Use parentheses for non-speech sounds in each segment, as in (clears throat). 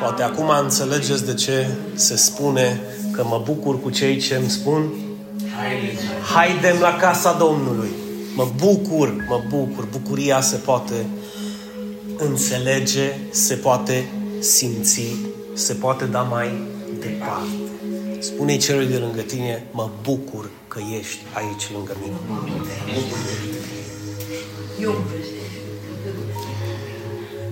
Poate acum înțelegeți de ce se spune că mă bucur cu cei ce îmi spun Haidem la casa Domnului. Mă bucur, mă bucur. Bucuria se poate înțelege, se poate simți, se poate da mai departe. Spune-i celui de lângă tine, mă bucur că ești aici lângă mine.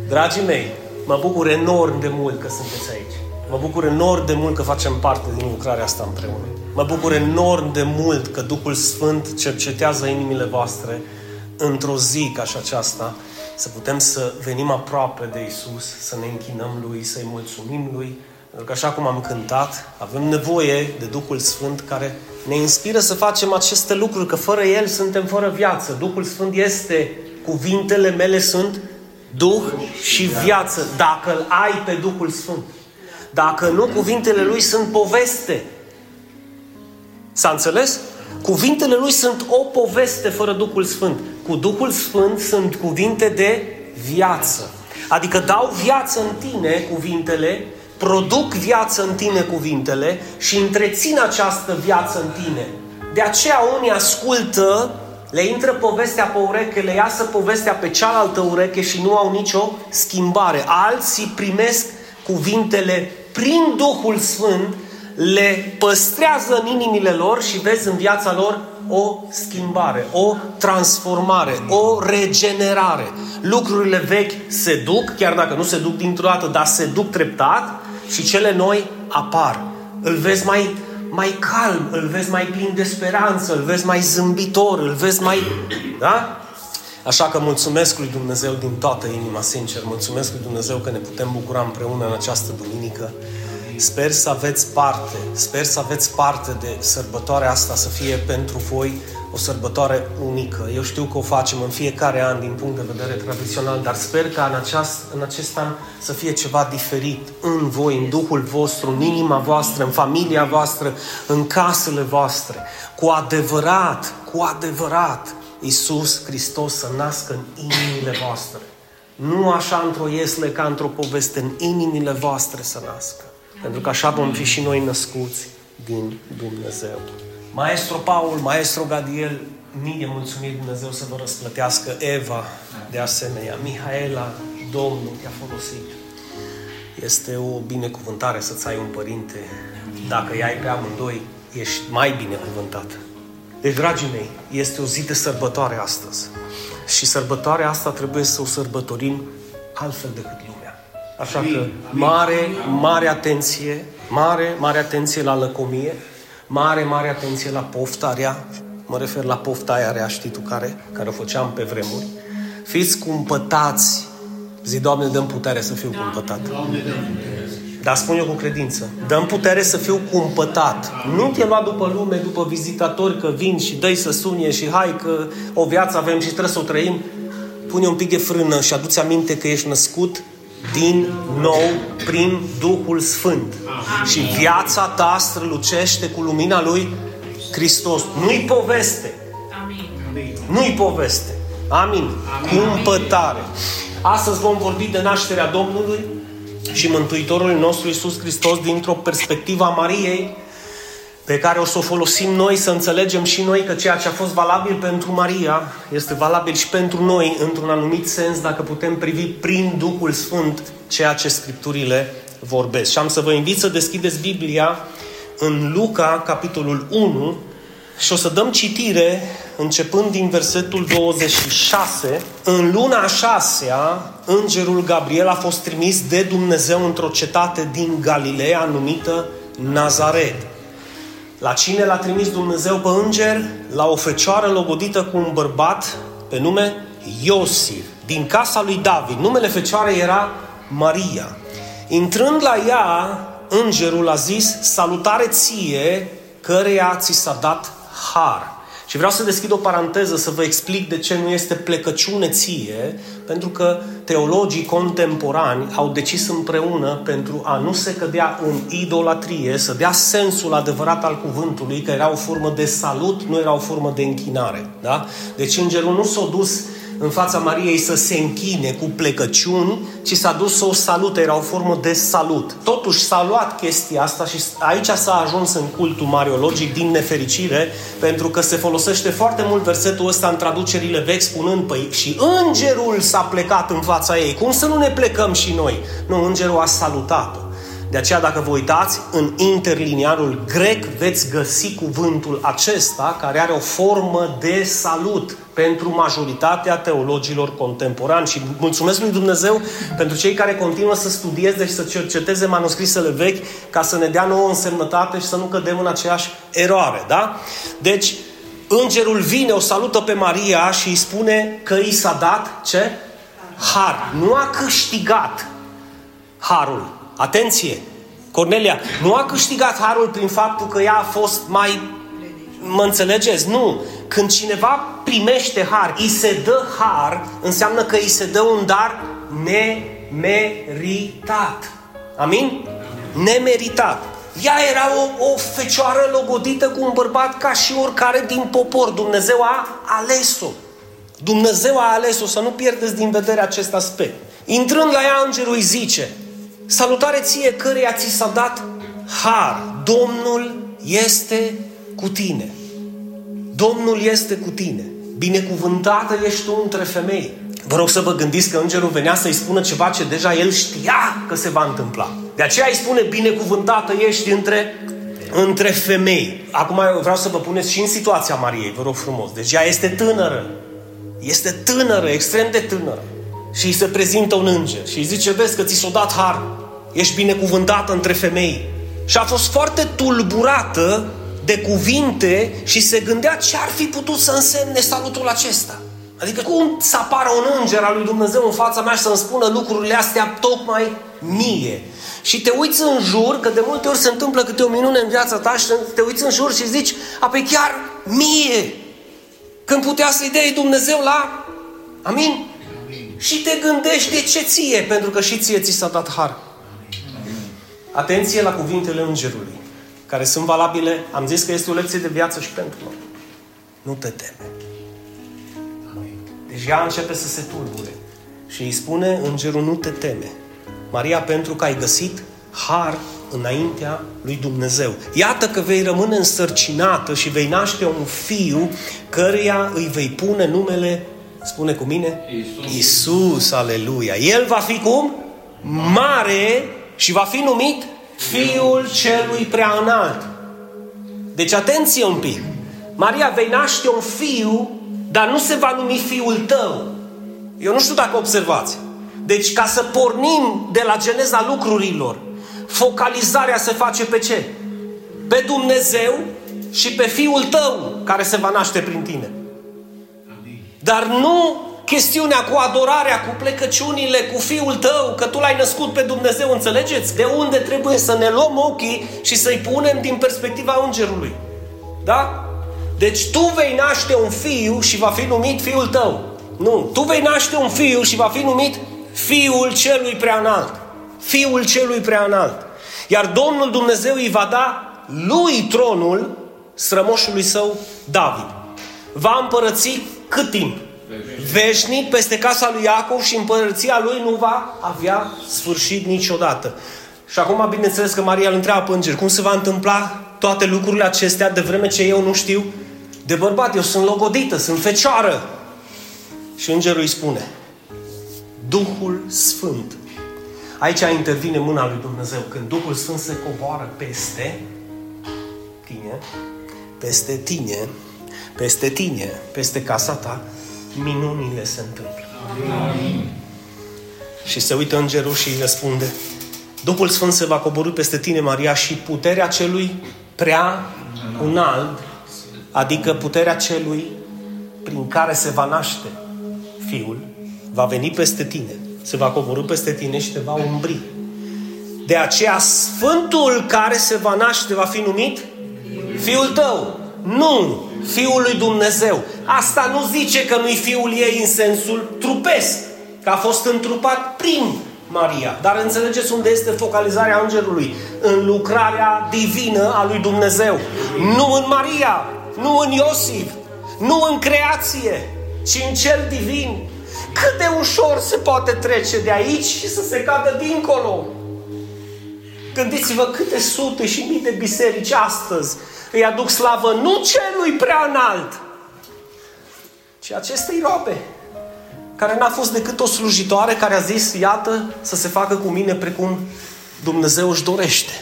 Dragii mei, mă bucur enorm de mult că sunteți aici. Mă bucur enorm de mult că facem parte din lucrarea asta împreună. Mă bucur enorm de mult că Duhul Sfânt cercetează inimile voastre într-o zi ca și aceasta, să putem să venim aproape de Isus, să ne închinăm Lui, să-i mulțumim Lui, pentru că așa cum am cântat, avem nevoie de Duhul Sfânt care ne inspiră să facem aceste lucruri, că fără El suntem fără viață. Duhul Sfânt este, cuvintele mele sunt Duh și viață, dacă îl ai pe Duhul Sfânt. Dacă nu, cuvintele Lui sunt poveste. S-a înțeles? Cuvintele Lui sunt o poveste fără Duhul Sfânt. Cu Duhul Sfânt sunt cuvinte de viață. Adică dau viață în tine cuvintele, produc viață în tine cuvintele și întrețin această viață în tine. De aceea unii ascultă, le intră povestea pe ureche, le iasă povestea pe cealaltă ureche și nu au nicio schimbare. Alții primesc cuvintele prin Duhul Sfânt le păstrează în inimile lor și vezi în viața lor o schimbare, o transformare, o regenerare. Lucrurile vechi se duc, chiar dacă nu se duc dintr-o dată, dar se duc treptat și cele noi apar. Îl vezi mai, mai calm, îl vezi mai plin de speranță, îl vezi mai zâmbitor, îl vezi mai... Da? Așa că mulțumesc lui Dumnezeu din toată inima, sincer. Mulțumesc lui Dumnezeu că ne putem bucura împreună în această duminică. Sper să aveți parte, sper să aveți parte de sărbătoarea asta, să fie pentru voi o sărbătoare unică. Eu știu că o facem în fiecare an din punct de vedere tradițional, dar sper ca în, aceast, în acest an să fie ceva diferit în voi, în Duhul vostru, în inima voastră, în familia voastră, în casele voastre. Cu adevărat, cu adevărat, Iisus Hristos să nască în inimile voastre. Nu așa într-o iesle ca într-o poveste, în inimile voastre să nască. Pentru că așa vom fi și noi născuți din Dumnezeu. Maestro Paul, Maestro Gadiel, mii de mulțumiri Dumnezeu să vă răsplătească Eva, de asemenea, Mihaela, Domnul te-a folosit. Este o binecuvântare să-ți ai un părinte. Dacă îi ai pe amândoi, ești mai binecuvântat. Deci, dragii mei, este o zi de sărbătoare astăzi. Și sărbătoarea asta trebuie să o sărbătorim altfel decât lumea. Așa că mare, mare atenție, mare, mare atenție la lăcomie, mare, mare atenție la pofta rea, mă refer la pofta aia rea, știi tu care, care o făceam pe vremuri. Fiți cumpătați, zi, Doamne, dăm putere să fiu cumpătat. Dar spun eu cu credință. Dăm putere să fiu cumpătat. Nu te lua după lume, după vizitatori, că vin și dai să sunie și hai că o viață avem și trebuie să o trăim. Pune un pic de frână și aduți aminte că ești născut din nou prin Duhul Sfânt. Și viața ta strălucește cu lumina lui Hristos. Nu-i poveste. Nu-i poveste. Amin. Cumpătare. Astăzi vom vorbi de nașterea Domnului și Mântuitorul nostru Iisus Hristos dintr-o perspectivă a Mariei pe care o să o folosim noi să înțelegem și noi că ceea ce a fost valabil pentru Maria este valabil și pentru noi într-un anumit sens dacă putem privi prin Duhul Sfânt ceea ce Scripturile vorbesc. Și am să vă invit să deschideți Biblia în Luca, capitolul 1, și o să dăm citire începând din versetul 26. În luna a șasea, îngerul Gabriel a fost trimis de Dumnezeu într-o cetate din Galileea numită Nazaret. La cine l-a trimis Dumnezeu pe înger? La o fecioară logodită cu un bărbat pe nume Iosif, din casa lui David. Numele fecioarei era Maria. Intrând la ea, îngerul a zis, salutare ție, căreia ți s-a dat har. Și vreau să deschid o paranteză să vă explic de ce nu este plecăciune ție, pentru că teologii contemporani au decis împreună pentru a nu se cădea în idolatrie, să dea sensul adevărat al cuvântului, că era o formă de salut, nu era o formă de închinare. Da? Deci îngerul nu s-a dus în fața Mariei să se închine cu plecăciuni, ci s-a dus să o salute, era o formă de salut. Totuși s-a luat chestia asta și aici s-a ajuns în cultul mariologic din nefericire, pentru că se folosește foarte mult versetul ăsta în traducerile vechi spunând, păi și îngerul s-a plecat în fața ei. Cum să nu ne plecăm și noi? Nu, îngerul a salutat-o. De aceea, dacă vă uitați, în interliniarul grec veți găsi cuvântul acesta, care are o formă de salut pentru majoritatea teologilor contemporani. Și mulțumesc lui Dumnezeu pentru cei care continuă să studieze și să cerceteze manuscrisele vechi ca să ne dea nouă însemnătate și să nu cădem în aceeași eroare. Da? Deci, îngerul vine, o salută pe Maria și îi spune că i s-a dat ce? Har. Nu a câștigat harul Atenție! Cornelia nu a câștigat harul prin faptul că ea a fost mai... Mă înțelegeți? Nu. Când cineva primește har, îi se dă har, înseamnă că îi se dă un dar nemeritat. Amin? Nemeritat. Ea era o, o fecioară logodită cu un bărbat ca și oricare din popor. Dumnezeu a ales-o. Dumnezeu a ales-o, să nu pierdeți din vedere acest aspect. Intrând la ea, îngerul îi zice, Salutare ție căreia ți s-a dat har. Domnul este cu tine. Domnul este cu tine. Binecuvântată ești tu între femei. Vă rog să vă gândiți că îngerul venea să-i spună ceva ce deja el știa că se va întâmpla. De aceea îi spune binecuvântată ești între, între femei. Acum eu vreau să vă puneți și în situația Mariei, vă rog frumos. Deci ea este tânără. Este tânără, extrem de tânără și îi se prezintă un înger și îi zice, vezi că ți s-a dat har, ești binecuvântată între femei. Și a fost foarte tulburată de cuvinte și se gândea ce ar fi putut să însemne salutul acesta. Adică cum să apară un înger al lui Dumnezeu în fața mea și să-mi spună lucrurile astea tocmai mie. Și te uiți în jur, că de multe ori se întâmplă câte o minune în viața ta și te uiți în jur și zici, apoi chiar mie. Când putea să-i dea Dumnezeu la... Amin? Și te gândești de ce ție, pentru că și ție ți s-a dat har. Atenție la cuvintele îngerului, care sunt valabile. Am zis că este o lecție de viață și pentru noi. Nu te teme. Deci ea începe să se tulbure. Și îi spune îngerul, nu te teme. Maria, pentru că ai găsit har înaintea lui Dumnezeu. Iată că vei rămâne însărcinată și vei naște un fiu căruia îi vei pune numele Spune cu mine? Isus. Isus, aleluia. El va fi cum? Mare și va fi numit Fiul Celui Prea Înalt. Deci atenție un pic. Maria, vei naște un fiu, dar nu se va numi fiul tău. Eu nu știu dacă observați. Deci ca să pornim de la geneza lucrurilor, focalizarea se face pe ce? Pe Dumnezeu și pe fiul tău care se va naște prin tine. Dar nu chestiunea cu adorarea, cu plecăciunile, cu fiul tău, că tu l-ai născut pe Dumnezeu, înțelegeți? De unde trebuie să ne luăm ochii și să-i punem din perspectiva îngerului. Da? Deci tu vei naște un fiu și va fi numit fiul tău. Nu, tu vei naște un fiu și va fi numit fiul celui preanalt. Fiul celui preanalt. Iar Domnul Dumnezeu îi va da lui tronul strămoșului său David. Va împărăți cât timp? Veșnic peste casa lui Iacov și împărăția lui nu va avea sfârșit niciodată. Și acum, bineînțeles că Maria îl întreabă pe înger, cum se va întâmpla toate lucrurile acestea de vreme ce eu nu știu de bărbat, eu sunt logodită, sunt fecioară. Și îngerul îi spune, Duhul Sfânt. Aici intervine mâna lui Dumnezeu. Când Duhul Sfânt se coboară peste tine, peste tine, peste tine, peste casa ta, minunile se întâmplă. Amin. Și se uită îngerul și îi răspunde, Duhul Sfânt se va coborâ peste tine, Maria, și puterea celui prea înalt, adică puterea celui prin care se va naște Fiul, va veni peste tine, se va coborâ peste tine și te va umbri. De aceea Sfântul care se va naște va fi numit Fiul tău. Nu Fiul lui Dumnezeu. Asta nu zice că nu-i Fiul ei în sensul trupesc, că a fost întrupat prin Maria. Dar înțelegeți unde este focalizarea Îngerului? În lucrarea divină a lui Dumnezeu. Nu în Maria, nu în Iosif, nu în creație, ci în cel divin, Cât de ușor se poate trece de aici și să se cadă dincolo. Gândiți-vă câte sute și mii de biserici astăzi îi aduc slavă nu celui prea înalt, ci acestei robe, care n-a fost decât o slujitoare care a zis, iată, să se facă cu mine precum Dumnezeu își dorește.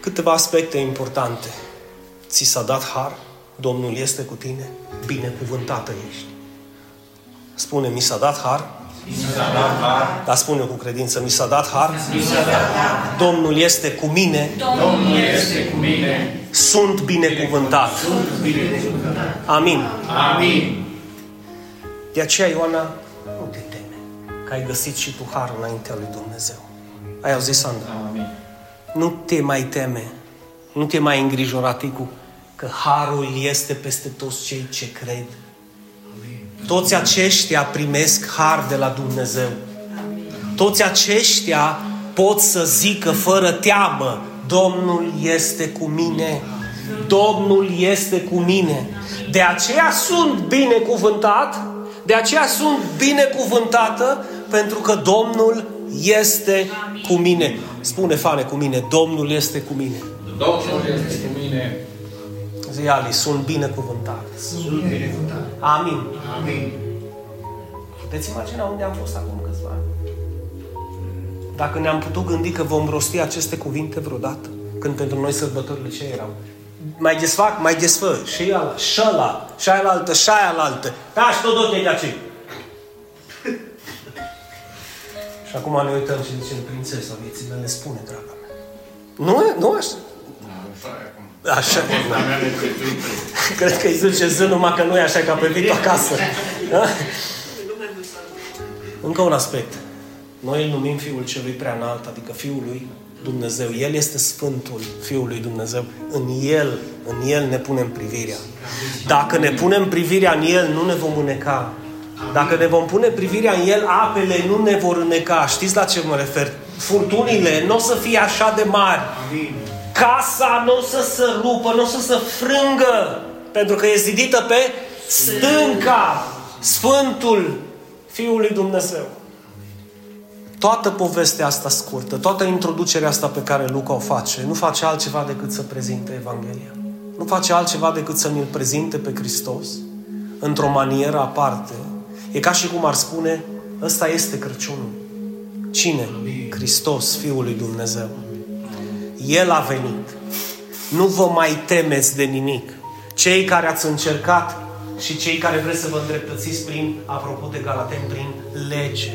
Câteva aspecte importante. Ți s-a dat har, Domnul este cu tine, binecuvântată ești. Spune, mi s-a dat har, dar spune cu credință, mi s-a dat har. Domnul este cu mine. Domnul este cu mine. Sunt binecuvântat. Amin. Amin. De aceea, Ioana, nu te teme, că ai găsit și tu har înaintea lui Dumnezeu. Ai auzit, Sandra? Amin. Nu te mai teme, nu te mai îngrijora, Ticu, că harul este peste toți cei ce cred. Toți aceștia primesc har de la Dumnezeu. Toți aceștia pot să zică fără teamă, Domnul este cu mine. Domnul este cu mine. De aceea sunt binecuvântat, de aceea sunt binecuvântată, pentru că Domnul este cu mine. Spune, Fane, cu mine, Domnul este cu mine. Domnul este cu mine. Zi, Ali, sunt binecuvântat. Sunt binecuvântat. Amin. Amin. Puteți imagina unde am fost acum câțiva ani? Dacă ne-am putut gândi că vom rosti aceste cuvinte vreodată, când pentru noi sărbătorile ce erau? Mai desfac, mai desfă, și ăla, și ăla, și aia la altă, și aia la altă. Da, și tot tot de aceea. și acum ne uităm și zicem, prințesa vieții mele, spune, draga mea. Nu, nu așa. Așa. Cred că îi zice zi numai că nu e așa ca pe venit acasă. Da? Încă un aspect. Noi îl numim Fiul Celui Prea Înalt, adică Fiul lui Dumnezeu. El este Sfântul Fiul lui Dumnezeu. În El, în El ne punem privirea. Dacă ne punem privirea în El, nu ne vom îneca. Dacă ne vom pune privirea în El, apele nu ne vor îneca. Știți la ce mă refer? Furtunile nu o să fie așa de mari. Casa nu o să se rupă, nu o să se frângă. Pentru că e zidită pe stânca. Sfântul Fiul lui Dumnezeu. Toată povestea asta scurtă, toată introducerea asta pe care Luca o face, nu face altceva decât să prezinte Evanghelia. Nu face altceva decât să ne-L prezinte pe Hristos într-o manieră aparte. E ca și cum ar spune, ăsta este Crăciunul. Cine? Hristos, Fiul lui Dumnezeu. El a venit. Nu vă mai temeți de nimic. Cei care ați încercat și cei care vreți să vă îndreptățiți prin, apropo de Galaten, prin lege.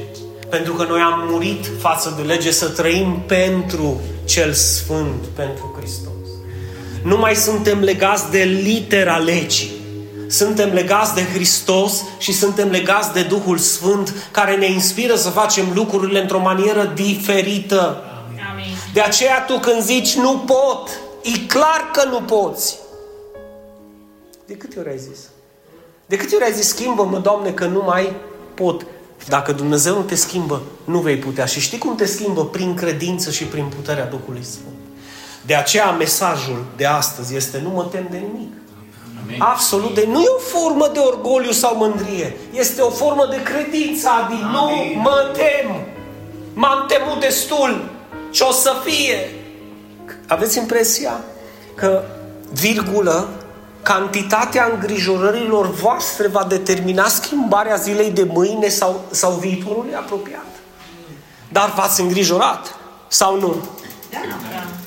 Pentru că noi am murit față de lege să trăim pentru cel Sfânt, pentru Hristos. Nu mai suntem legați de litera legii. Suntem legați de Hristos și suntem legați de Duhul Sfânt care ne inspiră să facem lucrurile într-o manieră diferită. Amin. De aceea tu când zici nu pot, e clar că nu poți. De câte ori ai zis? De câte ori ai zis, schimbă-mă, Doamne, că nu mai pot. Dacă Dumnezeu nu te schimbă, nu vei putea. Și știi cum te schimbă? Prin credință și prin puterea Duhului Sfânt. De aceea mesajul de astăzi este nu mă tem de nimic. Amin. Absolut de... Nu e o formă de orgoliu sau mândrie. Este o formă de credință. Adică nu Amin. mă tem. M-am temut destul. Ce o să fie? Aveți impresia că, virgulă, cantitatea îngrijorărilor voastre va determina schimbarea zilei de mâine sau, sau viitorului apropiat. Dar v-ați îngrijorat sau nu?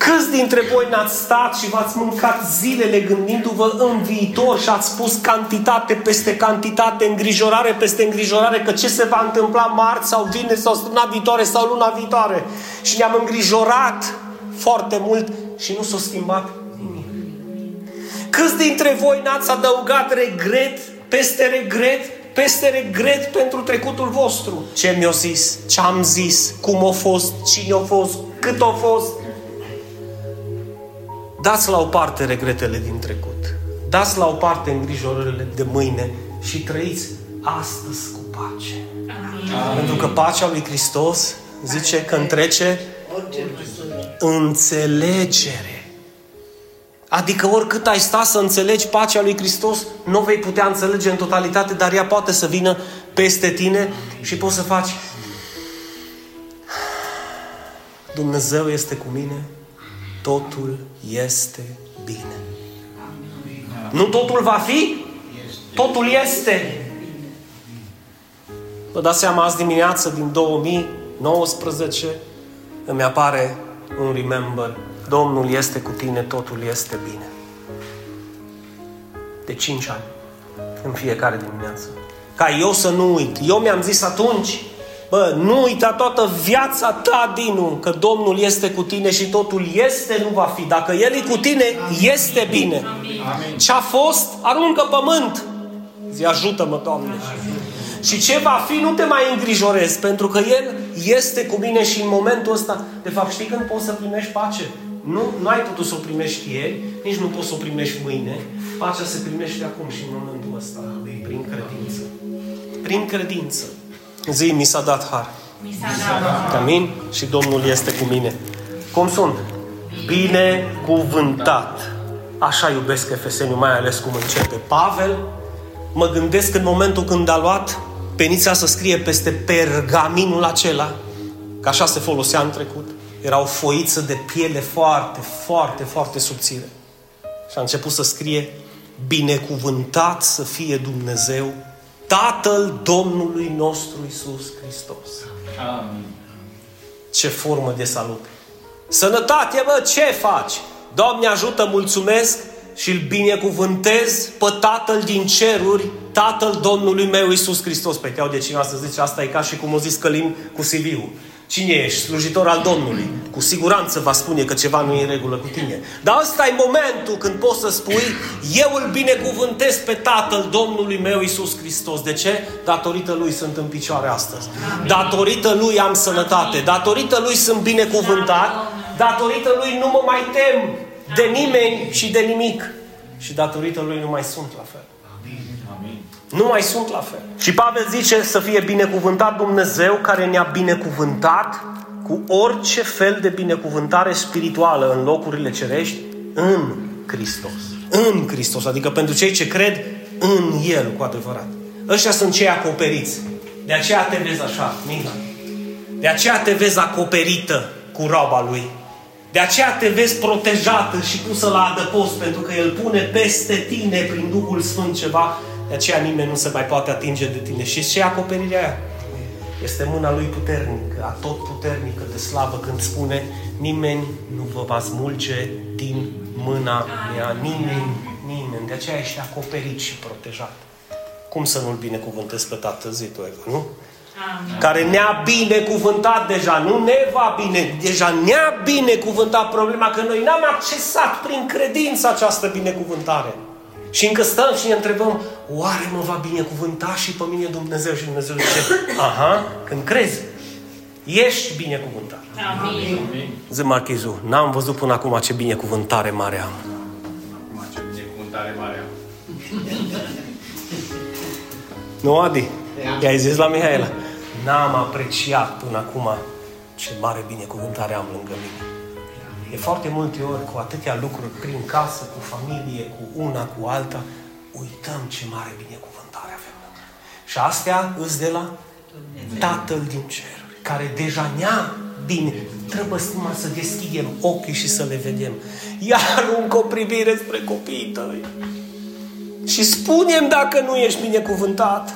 Câți dintre voi n-ați stat și v-ați mâncat zilele gândindu-vă în viitor și ați spus cantitate peste cantitate, îngrijorare peste îngrijorare, că ce se va întâmpla marți sau vineri sau săptămâna viitoare sau luna viitoare. Și ne-am îngrijorat foarte mult și nu s-a schimbat nimic. Câți dintre voi n-ați adăugat regret peste regret peste regret pentru trecutul vostru? Ce mi-a zis? Ce am zis? Cum a fost? Cine a fost? Cât a fost? Dați la o parte regretele din trecut. Dați la o parte îngrijorările de mâine și trăiți astăzi cu pace. Pentru că pacea lui Hristos zice că întrece înțelegere. Adică oricât ai sta să înțelegi pacea lui Hristos, nu o vei putea înțelege în totalitate, dar ea poate să vină peste tine și poți să faci Dumnezeu este cu mine, totul este bine. Nu totul va fi, totul este. Vă dați seama, azi dimineață din 2019 îmi apare un remember. Domnul este cu tine, totul este bine. De 5 ani. În fiecare dimineață. Ca eu să nu uit. Eu mi-am zis atunci, bă, nu uita toată viața ta, Dinu, că Domnul este cu tine și totul este, nu va fi. Dacă El e cu tine, este bine. Ce a fost, aruncă pământ. Zi, ajută-mă, Doamne. Și ce va fi, nu te mai îngrijorezi, pentru că El este cu mine și în momentul ăsta, de fapt, știi când poți să primești pace? Nu, nu ai putut să o primești ieri, nici nu poți să o primești mâine. Pacea se primește acum și în momentul ăsta, prin credință. Prin credință. Zi, mi s-a dat har. Mi s-a dat. Amin? Și Domnul este cu mine. Cum sunt? Binecuvântat. Așa iubesc Efeseniu, mai ales cum începe Pavel. Mă gândesc în momentul când a luat penița să scrie peste pergaminul acela, că așa se folosea în trecut. Era o foiță de piele foarte, foarte, foarte subțire. Și a început să scrie Binecuvântat să fie Dumnezeu, Tatăl Domnului nostru Isus Hristos. Amin. Ce formă de salut! Sănătate, bă, ce faci? Doamne ajută, mulțumesc și îl binecuvântez pe Tatăl din ceruri, Tatăl Domnului meu Isus Hristos. Păi te de cineva să zice, asta e ca și cum o zis Călim cu Sibiu. Cine ești? Slujitor al Domnului. Cu siguranță va spune că ceva nu e în regulă cu tine. Dar ăsta e momentul când poți să spui eu îl binecuvântez pe Tatăl Domnului meu Isus Hristos. De ce? Datorită Lui sunt în picioare astăzi. Datorită Lui am sănătate. Datorită Lui sunt binecuvântat. Datorită Lui nu mă mai tem de nimeni și de nimic. Și datorită Lui nu mai sunt la fel. Amin. Nu mai sunt la fel. Și Pavel zice să fie binecuvântat Dumnezeu care ne-a binecuvântat cu orice fel de binecuvântare spirituală în locurile cerești în Hristos. În Hristos, adică pentru cei ce cred în El cu adevărat. Ăștia sunt cei acoperiți. De aceea te vezi așa, Mina. De aceea te vezi acoperită cu roba Lui. De aceea te vezi protejată și pusă la adăpost, pentru că El pune peste tine prin Duhul Sfânt ceva de aceea nimeni nu se mai poate atinge de tine. Și ce e acoperirea aia? Este mâna lui puternică, a tot puternică de slavă când spune nimeni nu vă va smulge din mâna mea. Nimeni, nimeni. De aceea ești acoperit și protejat. Cum să nu-L binecuvântez pe Tatăl zi tu, Eva, nu? Amin. Care ne-a binecuvântat deja, nu ne va bine, deja ne-a binecuvântat problema că noi n-am accesat prin credință această binecuvântare. Și încă stăm și ne întrebăm, oare mă va binecuvânta și pe mine Dumnezeu? Și Dumnezeu zice, aha, când crezi, ești binecuvântat. Amin. Amin. Zi Marchizu, n-am văzut până acum ce binecuvântare mare am. Acum ce binecuvântare mare am. Nu, Adi? I-ai zis la Mihaela. N-am apreciat până acum ce mare binecuvântare am lângă mine. De foarte multe ori, cu atâtea lucruri prin casă, cu familie, cu una, cu alta, uităm ce mare binecuvântare avem lângă noi. Și astea îs de la Tatăl din ceruri, care deja ne-a bine. Trebuie numai să deschidem ochii și să le vedem. Iar aruncă o privire spre copiii tăi. Și spunem dacă nu ești binecuvântat.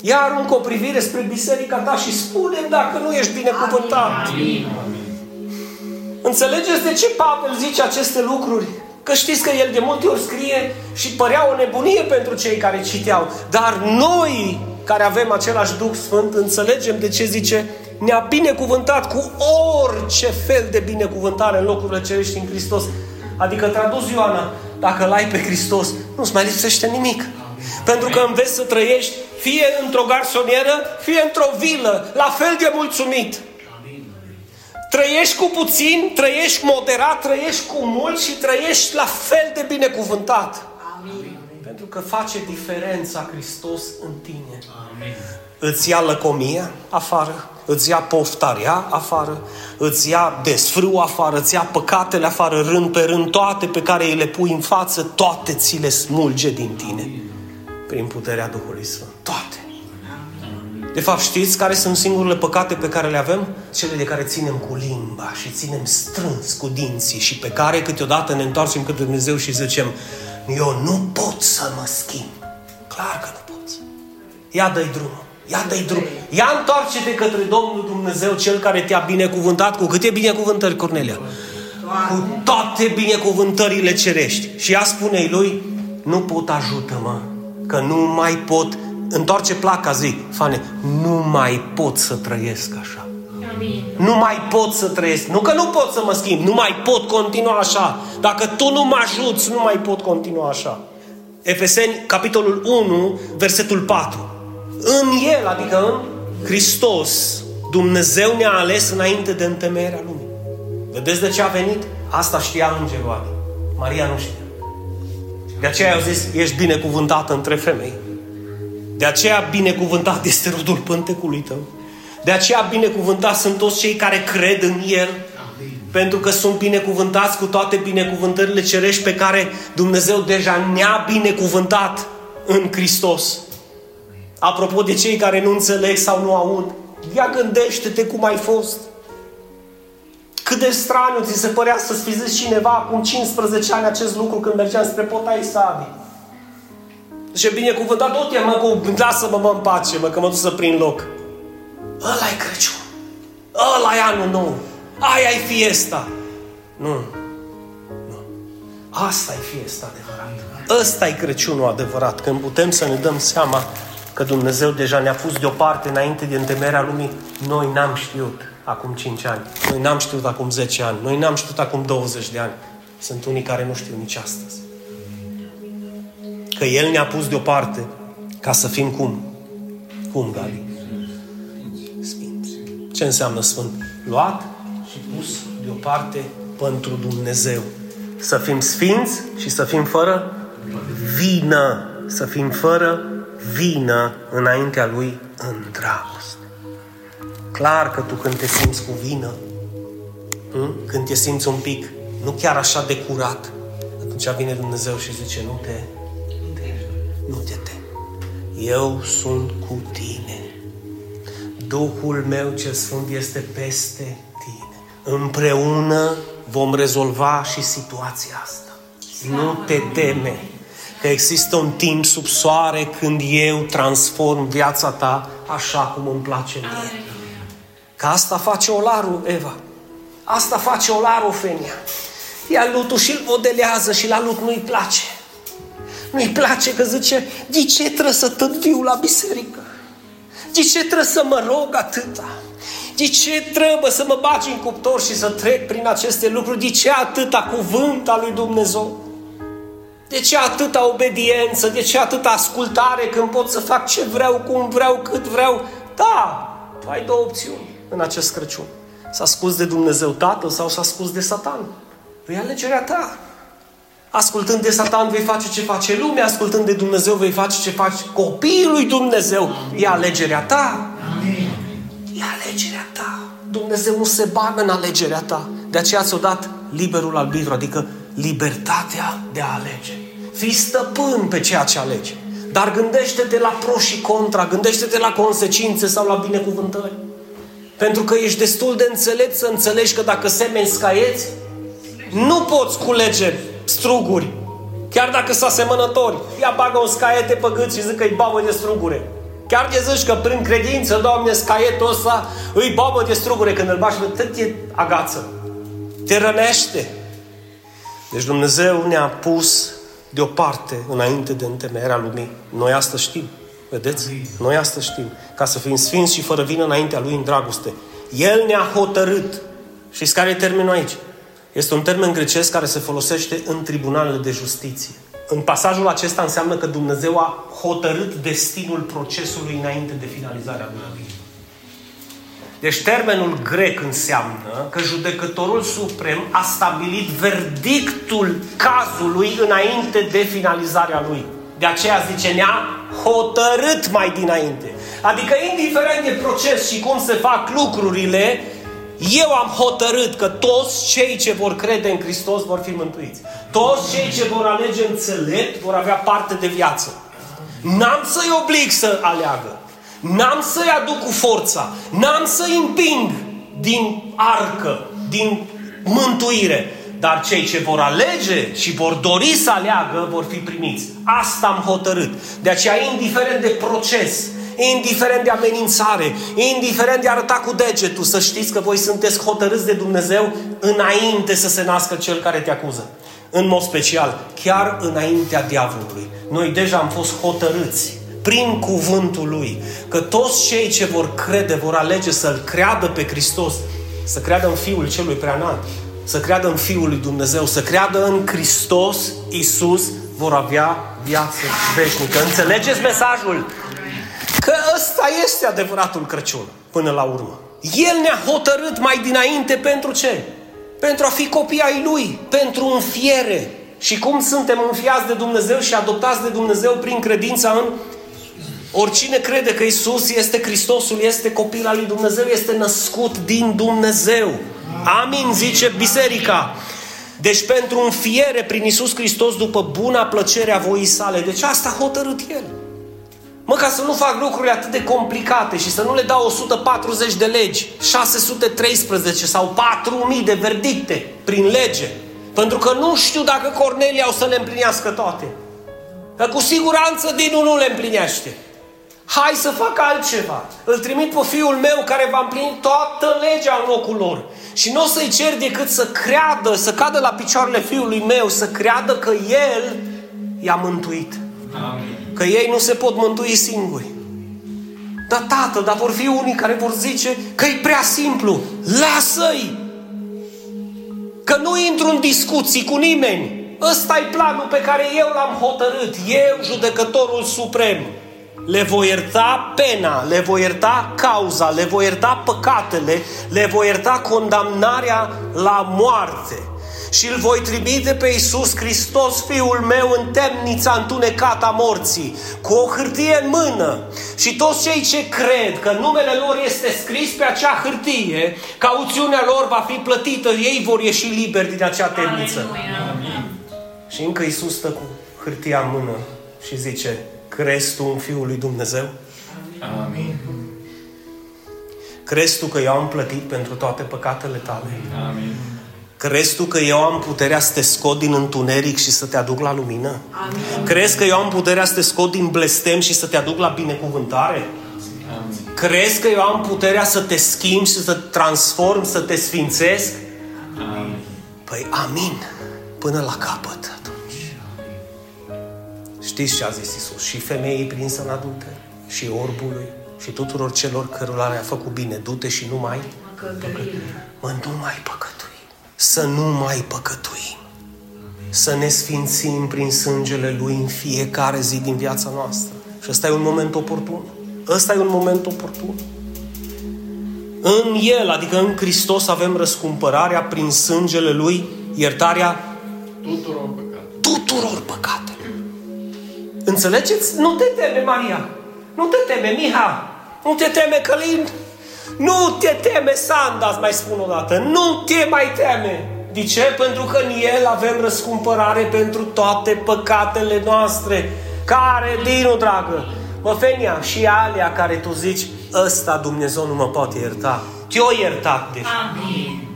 Ia aruncă o privire spre biserica ta și spunem dacă nu ești binecuvântat. Înțelegeți de ce Pavel zice aceste lucruri? Că știți că el de multe ori scrie și părea o nebunie pentru cei care citeau. Dar noi, care avem același Duh Sfânt, înțelegem de ce zice ne-a binecuvântat cu orice fel de binecuvântare în locurile cerești în Hristos. Adică tradus Ioana, dacă l-ai pe Hristos, nu-ți mai lipsește nimic. Pentru că înveți să trăiești fie într-o garsonieră, fie într-o vilă, la fel de mulțumit. Trăiești cu puțin, trăiești moderat, trăiești cu mult și trăiești la fel de binecuvântat. Amin. Pentru că face diferența Hristos în tine. Îți ia lăcomia afară, îți ia poftarea afară, îți ia desfrâu afară, îți ia păcatele afară, rând pe rând, toate pe care îi le pui în față, toate ți le smulge din tine. prin puterea Duhului Sfânt. Toate. De fapt, știți care sunt singurele păcate pe care le avem? Cele de care ținem cu limba și ținem strâns cu dinții și pe care câteodată ne întoarcem către Dumnezeu și zicem eu nu pot să mă schimb. Clar că nu poți. Ia dă-i drumul. Ia dă-i drum. Ia întoarce-te către Domnul Dumnezeu, Cel care te-a binecuvântat. Cu câte binecuvântări, Cornelia? Cu toate binecuvântările cerești. Și ea spune lui, nu pot ajută-mă, că nu mai pot întoarce placa, zi, Fane, nu mai pot să trăiesc așa. Amin. Nu mai pot să trăiesc. Nu că nu pot să mă schimb, nu mai pot continua așa. Dacă tu nu mă ajuți, nu mai pot continua așa. Efeseni, capitolul 1, versetul 4. În El, adică în Hristos, Dumnezeu ne-a ales înainte de întemeierea lumii. Vedeți de ce a venit? Asta știa îngerul Adi. Maria nu știa. De aceea au zis, ești binecuvântată între femei. De aceea binecuvântat este rodul pântecului tău. De aceea binecuvântat sunt toți cei care cred în El. Pentru că sunt binecuvântați cu toate binecuvântările cerești pe care Dumnezeu deja ne-a binecuvântat în Hristos. Apropo de cei care nu înțeleg sau nu aud, ia gândește-te cum ai fost. Cât de straniu ți se părea să-ți fi zis cineva acum 15 ani acest lucru când mergeam spre Pota Isabi. Și binecuvântat tot e, mă, cu, lasă-mă, mă, în pace, mă, că mă duc să prind loc. ăla e Crăciun. ăla e anul nou. Aia e fiesta. Nu. Nu. Asta e fiesta adevărată. Ăsta e Crăciunul adevărat, când putem să ne dăm seama că Dumnezeu deja ne-a pus deoparte înainte de întemerea lumii. Noi n-am știut acum 5 ani. Noi n-am știut acum 10 ani. Noi n-am știut acum 20 de ani. Sunt unii care nu știu nici astăzi. Că El ne-a pus deoparte ca să fim cum? Cum, Gali? Sfinți. Ce înseamnă Sfânt? Luat și pus deoparte pentru Dumnezeu. Să fim sfinți și să fim fără vină. Să fim fără vină înaintea Lui în dragoste. Clar că tu când te simți cu vină, hm? când te simți un pic, nu chiar așa de curat, atunci vine Dumnezeu și zice, nu te, nu te tem. Eu sunt cu tine. Duhul meu cel Sfânt este peste tine. Împreună vom rezolva și situația asta. Nu te teme că există un timp sub soare când eu transform viața ta așa cum îmi place mie. Că asta face olarul, Eva. Asta face olarul, Fenia. Ia lutul și îl modelează și la lut nu-i place. Nu-i place că zice, de ce trebuie să tot viu la biserică? De ce trebuie să mă rog atâta? De ce trebuie să mă bagi în cuptor și să trec prin aceste lucruri? De ce atâta cuvânt al lui Dumnezeu? De ce atâta obediență? De ce atâta ascultare când pot să fac ce vreau, cum vreau, cât vreau? Da, tu ai două opțiuni în acest Crăciun. Să asculți de Dumnezeu Tatăl sau să asculți de Satan. Păi alegerea ta. Ascultând de Satan vei face ce face lumea, ascultând de Dumnezeu vei face ce face copiii lui Dumnezeu. E alegerea ta. Amin. E alegerea ta. Dumnezeu nu se bagă în alegerea ta. De aceea ți-a dat liberul arbitru, adică libertatea de a alege. Fii stăpân pe ceea ce alegi. Dar gândește-te la pro și contra, gândește-te la consecințe sau la binecuvântări. Pentru că ești destul de înțelept să înțelegi că dacă semeni scaieți, nu poți culege struguri. Chiar dacă sunt asemănători. Ia bagă un scaiete pe gât și zic că e babă de strugure. Chiar de zici că prin credință, Doamne, scaietul ăsta îi babă de strugure. Când îl bași, tot e agață. Te rănește. Deci Dumnezeu ne-a pus deoparte înainte de întemeierea lumii. Noi asta știm. Vedeți? Noi asta știm. Ca să fim sfinți și fără vină înaintea Lui în dragoste. El ne-a hotărât. Și care e termenul aici? Este un termen grecesc care se folosește în tribunalele de justiție. În pasajul acesta înseamnă că Dumnezeu a hotărât destinul procesului înainte de finalizarea lui. Deci termenul grec înseamnă că judecătorul suprem a stabilit verdictul cazului înainte de finalizarea lui. De aceea zice, ne-a hotărât mai dinainte. Adică indiferent de proces și cum se fac lucrurile, eu am hotărât că toți cei ce vor crede în Hristos vor fi mântuiți. Toți cei ce vor alege înțelept vor avea parte de viață. N-am să-i oblig să aleagă. N-am să-i aduc cu forța. N-am să-i împing din arcă, din mântuire. Dar cei ce vor alege și vor dori să aleagă, vor fi primiți. Asta am hotărât. De aceea, indiferent de proces, indiferent de amenințare, indiferent de a arăta cu degetul, să știți că voi sunteți hotărâți de Dumnezeu înainte să se nască cel care te acuză. În mod special, chiar înaintea diavolului. Noi deja am fost hotărâți prin cuvântul Lui, că toți cei ce vor crede, vor alege să-L creadă pe Hristos, să creadă în Fiul Celui Preanalt, să creadă în Fiul lui Dumnezeu, să creadă în Hristos, Isus, vor avea viață veșnică. Înțelegeți mesajul? Că ăsta este adevăratul Crăciun, până la urmă. El ne-a hotărât mai dinainte pentru ce? Pentru a fi copii ai Lui, pentru înfiere. Și cum suntem înfiați de Dumnezeu și adoptați de Dumnezeu prin credința în Oricine crede că Isus este Hristosul, este copil al lui Dumnezeu, este născut din Dumnezeu. Amin, zice biserica. Deci pentru înfiere prin Isus Hristos după buna plăcere a voii sale. Deci asta a hotărât El. Mă, ca să nu fac lucrurile atât de complicate și să nu le dau 140 de legi, 613 sau 4000 de verdicte prin lege. Pentru că nu știu dacă Cornelia o să le împlinească toate. Că cu siguranță Dinu nu le împlinește. Hai să fac altceva. Îl trimit pe fiul meu care va împlini toată legea în locul lor. Și nu o să-i cer decât să creadă, să cadă la picioarele fiului meu, să creadă că el i-a mântuit. Amin. Că ei nu se pot mântui singuri. Dar tată, dar vor fi unii care vor zice că e prea simplu. Lasă-i! Că nu intru în discuții cu nimeni. Ăsta e planul pe care eu l-am hotărât. Eu, judecătorul suprem le voi ierta pena, le voi ierta cauza, le voi ierta păcatele, le voi ierta condamnarea la moarte. Și îl voi trimite pe Iisus Hristos, Fiul meu, în temnița întunecată a morții, cu o hârtie în mână. Și toți cei ce cred că numele lor este scris pe acea hârtie, cauțiunea lor va fi plătită, ei vor ieși liberi din acea temniță. Amin. Și încă Iisus stă cu hârtia în mână și zice, Crezi tu în Fiul lui Dumnezeu? Amin. Crezi tu că eu am plătit pentru toate păcatele tale? Amin. Crezi tu că eu am puterea să te scot din întuneric și să te aduc la lumină? Amin. Crezi că eu am puterea să te scot din blestem și să te aduc la binecuvântare? Amin. Crezi că eu am puterea să te schimb și să te transform, să te sfințesc? Amin. Păi amin, până la capăt. Știți ce a zis Isus? Și femeii prinsă în adulter, și orbului, și tuturor celor cărora le-a făcut bine. Du-te și nu mai Mă, nu mai păcătui. Să nu mai păcătuim. Să ne sfințim prin sângele Lui în fiecare zi din viața noastră. Și ăsta e un moment oportun. Ăsta e un moment oportun. În El, adică în Hristos, avem răscumpărarea prin sângele Lui, iertarea Tuturor păcat. tuturor păcatelor. Înțelegeți? Nu te teme, Maria. Nu te teme, Miha. Nu te teme, Călin. Nu te teme, Sanda, mai spun o dată. Nu te mai teme. De ce? Pentru că în El avem răscumpărare pentru toate păcatele noastre. Care, Dinu, dragă, mă, Fenia, și alea care tu zici, ăsta Dumnezeu nu mă poate ierta. Te-o iertat deja. Amin.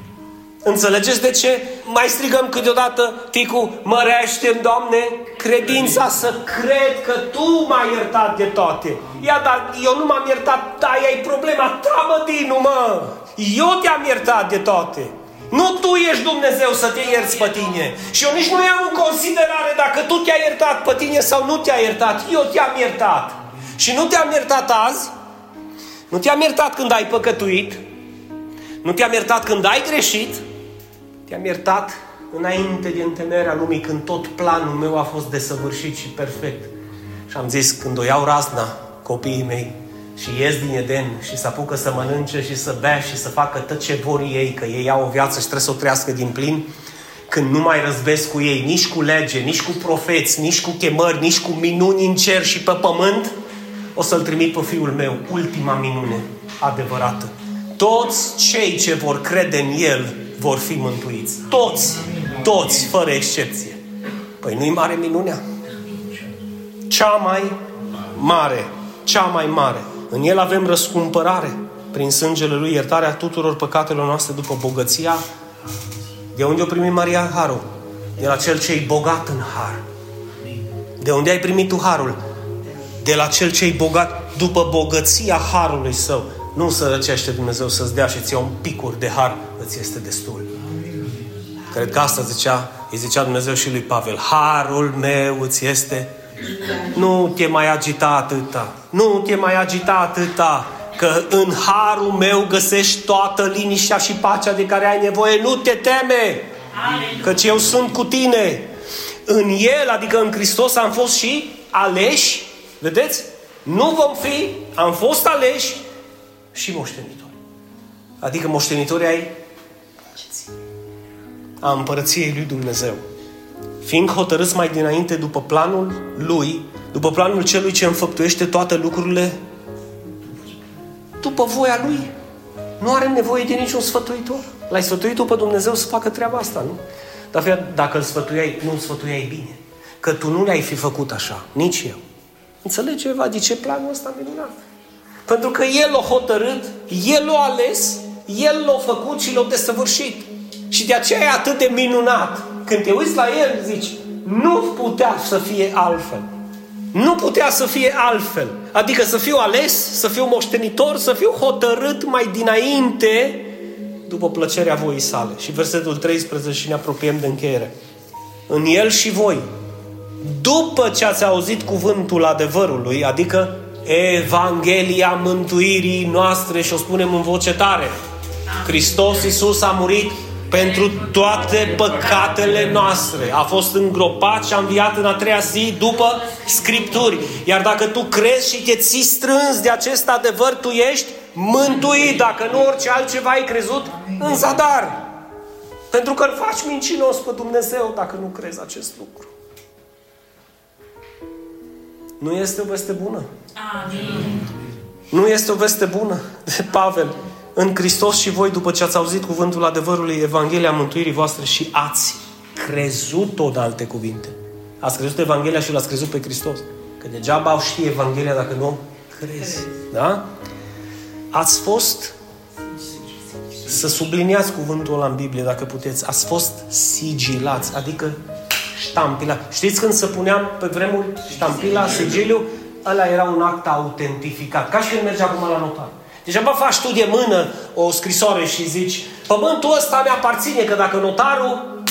Înțelegeți de ce? Mai strigăm câteodată, Ticu, mărește Doamne, credința să cred că Tu m-ai iertat de toate. Ia, dar eu nu m-am iertat, da, e problema ta, mă, Dinu, mă. Eu te-am iertat de toate. Nu tu ești Dumnezeu să te ierți pe tine. Și eu nici nu iau în considerare dacă tu te-ai iertat pe tine sau nu te-ai iertat. Eu te-am iertat. Și nu te-am iertat azi. Nu te-am iertat când ai păcătuit. Nu te-am iertat când ai greșit. Te-am iertat înainte de întemeierea lumii, când tot planul meu a fost desăvârșit și perfect. Și am zis, când o iau razna copiii mei și ies din Eden și să apucă să mănânce și să bea și să facă tot ce vor ei, că ei au o viață și trebuie să o trăiască din plin, când nu mai răzbesc cu ei, nici cu lege, nici cu profeți, nici cu chemări, nici cu minuni în cer și pe pământ, o să-l trimit pe fiul meu, ultima minune adevărată. Toți cei ce vor crede în El vor fi mântuiți. Toți, toți, fără excepție. Păi nu-i mare minunea? Cea mai mare, cea mai mare. În el avem răscumpărare prin sângele lui, iertarea tuturor păcatelor noastre după bogăția. De unde o primit Maria Harul? De la cel ce e bogat în har. De unde ai primit tu harul? De la cel ce e bogat după bogăția harului său. Nu să răcește Dumnezeu să-ți dea și ți un picuri de har, îți este destul. Cred că asta zicea, îi zicea Dumnezeu și lui Pavel. Harul meu îți este nu te mai agita atâta. Nu te mai agita atâta. Că în harul meu găsești toată liniștea și pacea de care ai nevoie. Nu te teme. Căci eu sunt cu tine. În El, adică în Hristos, am fost și aleși. Vedeți? Nu vom fi, am fost aleși și moștenitori. Adică moștenitori ai a împărăției lui Dumnezeu. Fiind hotărâți mai dinainte după planul lui, după planul celui ce înfăptuiește toate lucrurile, după voia lui. Nu are nevoie de niciun sfătuitor. L-ai sfătuit tu pe Dumnezeu să facă treaba asta, nu? Dar dacă îl sfătuiai, nu îl sfătuiai bine. Că tu nu le-ai fi făcut așa, nici eu. Înțelege, Eva, de ce planul ăsta minunat? Pentru că El l-a hotărât, El l-a ales, El l-a făcut și l-a desăvârșit. Și de aceea e atât de minunat. Când te uiți la El, zici, nu putea să fie altfel. Nu putea să fie altfel. Adică să fiu ales, să fiu moștenitor, să fiu hotărât mai dinainte după plăcerea voii sale. Și versetul 13 și ne apropiem de încheiere. În el și voi, după ce ați auzit cuvântul adevărului, adică Evanghelia mântuirii noastre și o spunem în voce tare. Hristos Iisus a murit pentru toate păcatele noastre. A fost îngropat și a înviat în a treia zi după Scripturi. Iar dacă tu crezi și te ții strâns de acest adevăr, tu ești mântuit. Dacă nu orice altceva ai crezut, în zadar. Pentru că îl faci mincinos pe Dumnezeu dacă nu crezi acest lucru. Nu este o veste bună. Amin. Nu este o veste bună de Pavel în Hristos și voi, după ce ați auzit cuvântul adevărului, Evanghelia mântuirii voastre și ați crezut-o de alte cuvinte. Ați crezut Evanghelia și l-ați crezut pe Hristos. Că degeaba au ști Evanghelia dacă nu crezi. Da? Ați fost să subliniați cuvântul ăla în Biblie, dacă puteți. Ați fost sigilați, adică ștampilat. Știți când se puneam pe vremuri ștampila, sigiliu? Ăla era un act autentificat. Ca și când mergea acum la notar. Degeaba faci tu de mână o scrisoare și zici pământul ăsta mi aparține, că dacă notarul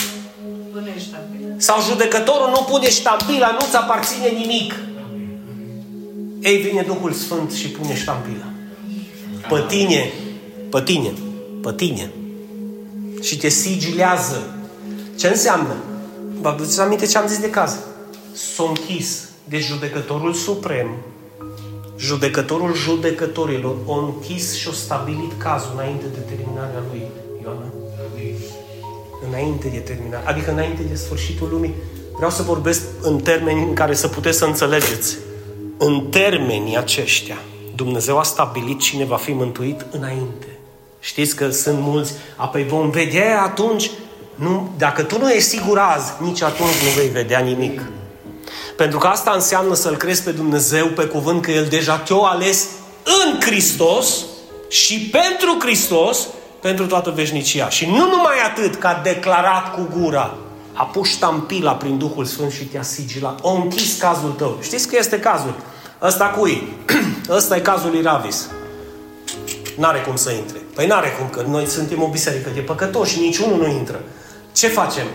sau judecătorul nu pune ștampila, nu-ți aparține nimic. Ei, vine Duhul Sfânt și pune ștampila. Pe tine, pe tine, pe tine. Și te sigilează. Ce înseamnă? Vă aduceți aminte ce am zis de caz? S-a închis de judecătorul suprem judecătorul judecătorilor a închis și a stabilit cazul înainte de terminarea lui Ioana. Înainte de terminare, adică înainte de sfârșitul lumii. Vreau să vorbesc în termeni în care să puteți să înțelegeți. În termenii aceștia, Dumnezeu a stabilit cine va fi mântuit înainte. Știți că sunt mulți, apoi vom vedea atunci, nu, dacă tu nu ești sigur azi, nici atunci nu vei vedea nimic. Pentru că asta înseamnă să-L crezi pe Dumnezeu pe cuvânt că El deja te-a ales în Hristos și pentru Hristos pentru toată veșnicia. Și nu numai atât că a declarat cu gura, a pus ștampila prin Duhul Sfânt și te-a sigilat. O închis cazul tău. Știți că este cazul? Ăsta cui? (clears throat) Ăsta e cazul lui Ravis. N-are cum să intre. Păi n-are cum, că noi suntem o biserică de păcătoși și niciunul nu intră. Ce facem?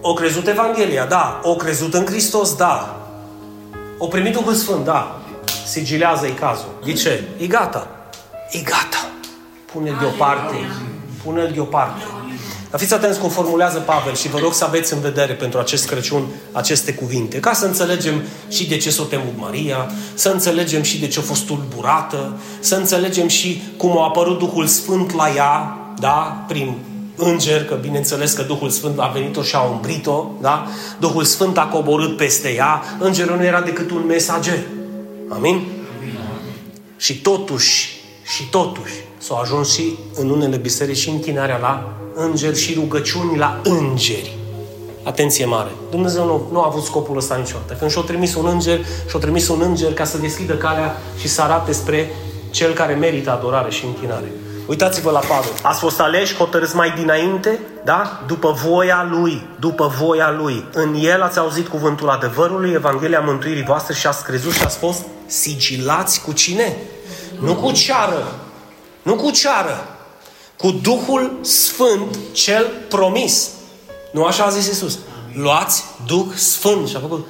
O crezut Evanghelia, da. O crezut în Hristos, da. O primit Duhul Sfânt, da. Sigilează-i cazul. De ce? E gata. E gata. Pune-l deoparte. Pune-l deoparte. Dar fiți atenți cum formulează Pavel și vă rog să aveți în vedere pentru acest Crăciun aceste cuvinte, ca să înțelegem și de ce s-o temut Maria, să înțelegem și de ce a fost tulburată, să înțelegem și cum a apărut Duhul Sfânt la ea, da, prin înger, că bineînțeles că Duhul Sfânt a venit-o și a umbrit-o, da? Duhul Sfânt a coborât peste ea, îngerul nu era decât un mesager. Amin? Amin. Și totuși, și totuși, s-a ajuns și în unele biserici și închinarea la îngeri și rugăciuni la îngeri. Atenție mare. Dumnezeu nu, nu a avut scopul ăsta niciodată. Când și-a trimis un înger, și-a trimis un înger ca să deschidă calea și să arate spre cel care merită adorare și închinare. Uitați-vă la Pavel. Ați fost aleși, hotărâți mai dinainte, da? După voia lui, după voia lui. În el ați auzit cuvântul adevărului, Evanghelia mântuirii voastre și ați crezut și ați fost sigilați cu cine? Nu cu ceară, nu cu ceară, cu Duhul Sfânt cel promis. Nu așa a zis Iisus. Luați Duh Sfânt și a făcut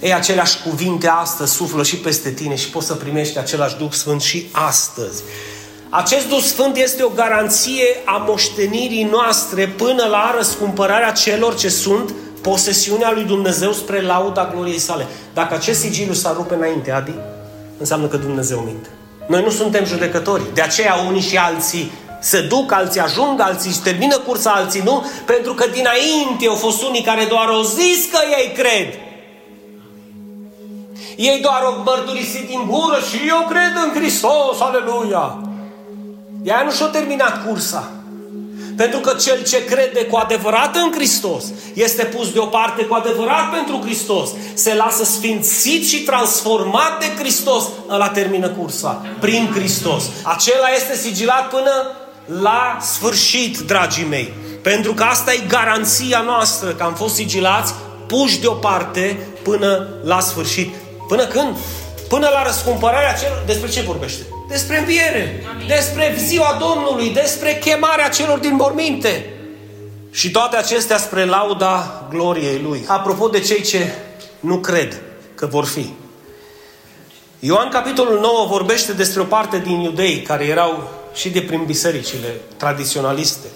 ei, aceleași cuvinte astăzi suflă și peste tine și poți să primești același Duh Sfânt și astăzi. Acest Duh Sfânt este o garanție a moștenirii noastre până la răscumpărarea celor ce sunt posesiunea lui Dumnezeu spre lauda gloriei sale. Dacă acest sigiliu s-ar rupe înainte, Adi, înseamnă că Dumnezeu minte. Noi nu suntem judecători. De aceea unii și alții se duc, alții ajung, alții își termină cursa, alții nu, pentru că dinainte au fost unii care doar au zis că ei cred. Ei doar au mărturisit din gură și eu cred în Hristos, aleluia. Ea nu și-a terminat cursa. Pentru că cel ce crede cu adevărat în Hristos este pus deoparte cu adevărat pentru Hristos. Se lasă sfințit și transformat de Hristos. Ăla termină cursa. Prin Hristos. Acela este sigilat până la sfârșit, dragii mei. Pentru că asta e garanția noastră, că am fost sigilați, puși deoparte până la sfârșit. Până când? Până la răscumpărarea celor... Despre ce vorbește? Despre înviere, Amin. despre ziua Domnului, despre chemarea celor din morminte. Și toate acestea spre lauda gloriei Lui. Apropo de cei ce nu cred că vor fi. Ioan capitolul 9 vorbește despre o parte din iudei care erau și de prin bisericile tradiționaliste.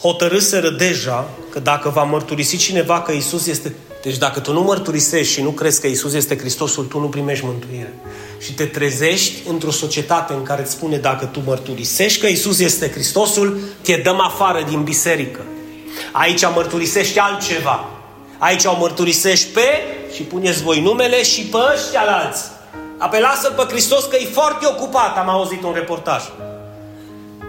Hotărâseră deja că dacă va mărturisi cineva că Isus este deci dacă tu nu mărturisești și nu crezi că Isus este Hristosul, tu nu primești mântuire. Și te trezești într-o societate în care îți spune dacă tu mărturisești că Isus este Hristosul, te dăm afară din biserică. Aici mărturisești altceva. Aici o mărturisești pe și puneți voi numele și pe ăștia alți. Apelați pe Hristos că e foarte ocupat, am auzit un reportaj.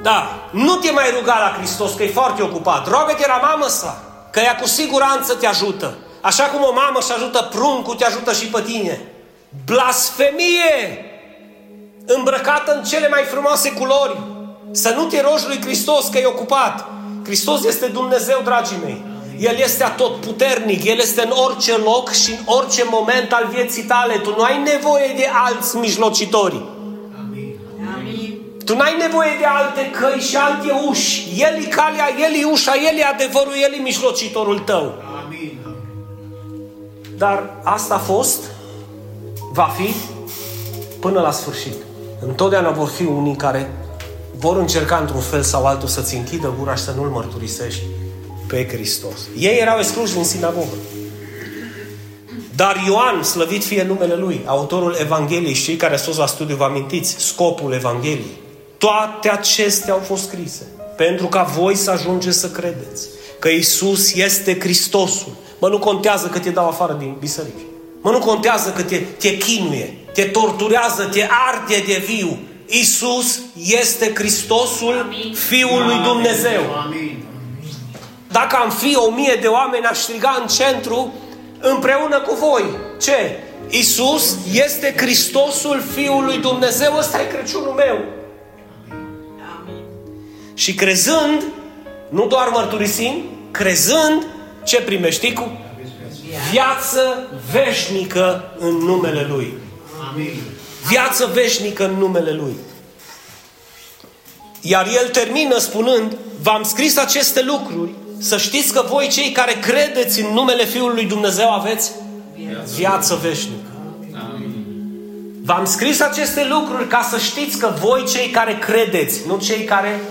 Da, nu te mai ruga la Hristos că e foarte ocupat. Rogă-te la mamă sa, că ea cu siguranță te ajută. Așa cum o mamă și ajută pruncul, te ajută și pe tine. Blasfemie! Îmbrăcată în cele mai frumoase culori. Să nu te rogi lui Hristos că e ocupat. Hristos este Dumnezeu, dragii mei. El este atotputernic, El este în orice loc și în orice moment al vieții tale. Tu nu ai nevoie de alți mijlocitori. Amin. Tu nu ai nevoie de alte căi și alte uși. El e calea, El e ușa, El e adevărul, El e mijlocitorul tău. Dar asta a fost, va fi, până la sfârșit. Întotdeauna vor fi unii care vor încerca într-un fel sau altul să-ți închidă gura și să nu-L mărturisești pe Hristos. Ei erau excluși din sinagogă. Dar Ioan, slăvit fie numele lui, autorul Evangheliei și cei care ați fost la studiu, vă amintiți scopul Evangheliei. Toate acestea au fost scrise pentru ca voi să ajungeți să credeți că Isus este Hristosul, Mă, nu contează că te dau afară din biserică. Mă, nu contează că te, te chinuie, te torturează, te arde de viu. Isus este Hristosul Amin. Fiul lui Dumnezeu. Amin. Dacă am fi o mie de oameni, aș striga în centru împreună cu voi. Ce? Isus este Hristosul Fiul lui Dumnezeu. Ăsta e Crăciunul meu. Amin. Și crezând, nu doar mărturisim, crezând, ce primești cu? Viață veșnică în numele Lui. Viață veșnică în numele Lui. Iar el termină spunând, v-am scris aceste lucruri, să știți că voi cei care credeți în numele Fiului lui Dumnezeu aveți viață veșnică. V-am scris aceste lucruri ca să știți că voi cei care credeți, nu cei care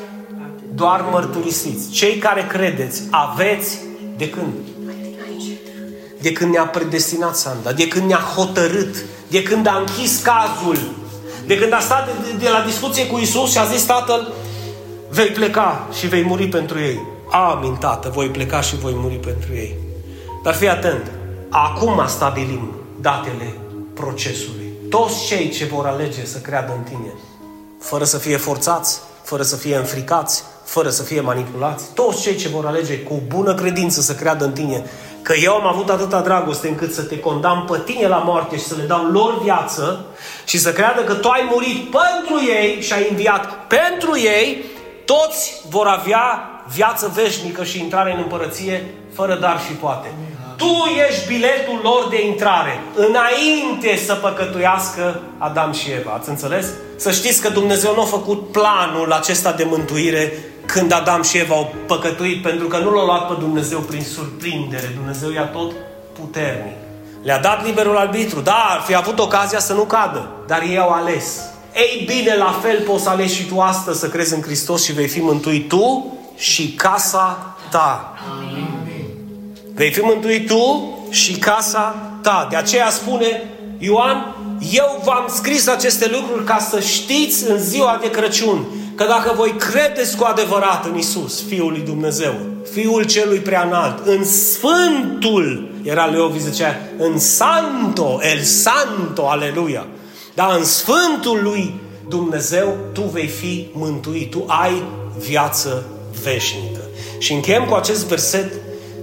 doar mărturisiți, cei care credeți, aveți de când? De când ne-a predestinat Sanda, de când ne-a hotărât, de când a închis cazul, de când a stat de, de la discuție cu Isus și a zis Tatăl, vei pleca și vei muri pentru ei. Amin, Tată, voi pleca și voi muri pentru ei. Dar fii atent, acum stabilim datele procesului. Toți cei ce vor alege să creadă în tine, fără să fie forțați, fără să fie înfricați, fără să fie manipulați. Toți cei ce vor alege cu bună credință să creadă în tine că eu am avut atâta dragoste încât să te condamn pe tine la moarte și să le dau lor viață și să creadă că tu ai murit pentru ei și ai înviat pentru ei, toți vor avea viață veșnică și intrare în împărăție fără dar și poate. Tu ești biletul lor de intrare, înainte să păcătuiască Adam și Eva. Ați înțeles? Să știți că Dumnezeu nu a făcut planul acesta de mântuire când Adam și Eva au păcătuit, pentru că nu l-a luat pe Dumnezeu prin surprindere. Dumnezeu i-a tot puternic. Le-a dat liberul arbitru. Da, ar fi avut ocazia să nu cadă, dar ei au ales. Ei bine, la fel poți să alegi și tu astăzi să crezi în Hristos și vei fi mântuit tu și casa ta. Amin. Vei fi mântuit tu și casa ta. De aceea spune Ioan, eu v-am scris aceste lucruri ca să știți în ziua de Crăciun că dacă voi credeți cu adevărat în Isus, Fiul lui Dumnezeu, Fiul celui preanalt, în Sfântul, era Leovi zicea, în Santo, El Santo, aleluia, dar în Sfântul lui Dumnezeu, tu vei fi mântuit, tu ai viață veșnică. Și închem cu acest verset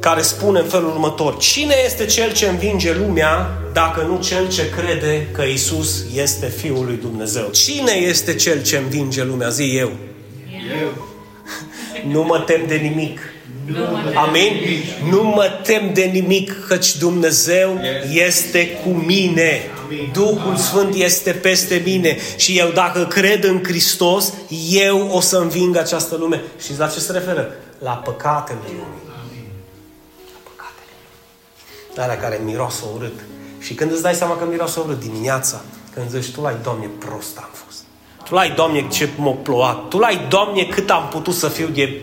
care spune în felul următor. Cine este cel ce învinge lumea dacă nu cel ce crede că Isus este Fiul lui Dumnezeu? Cine este cel ce învinge lumea? Zi eu. Eu. (laughs) Nu mă tem de nimic. Amin? Nu mă tem de nimic, căci Dumnezeu este cu mine. Duhul Sfânt este peste mine și eu dacă cred în Hristos, eu o să înving această lume. Și la ce se referă? La păcatele lumii. Alea care miroasă urât. Și când îți dai seama că miroasă urât dimineața, când zici, tu lai, Doamne, prost am fost. Tu lai, Doamne, ce m-a plouat. Tu lai, Doamne, cât am putut să fiu de...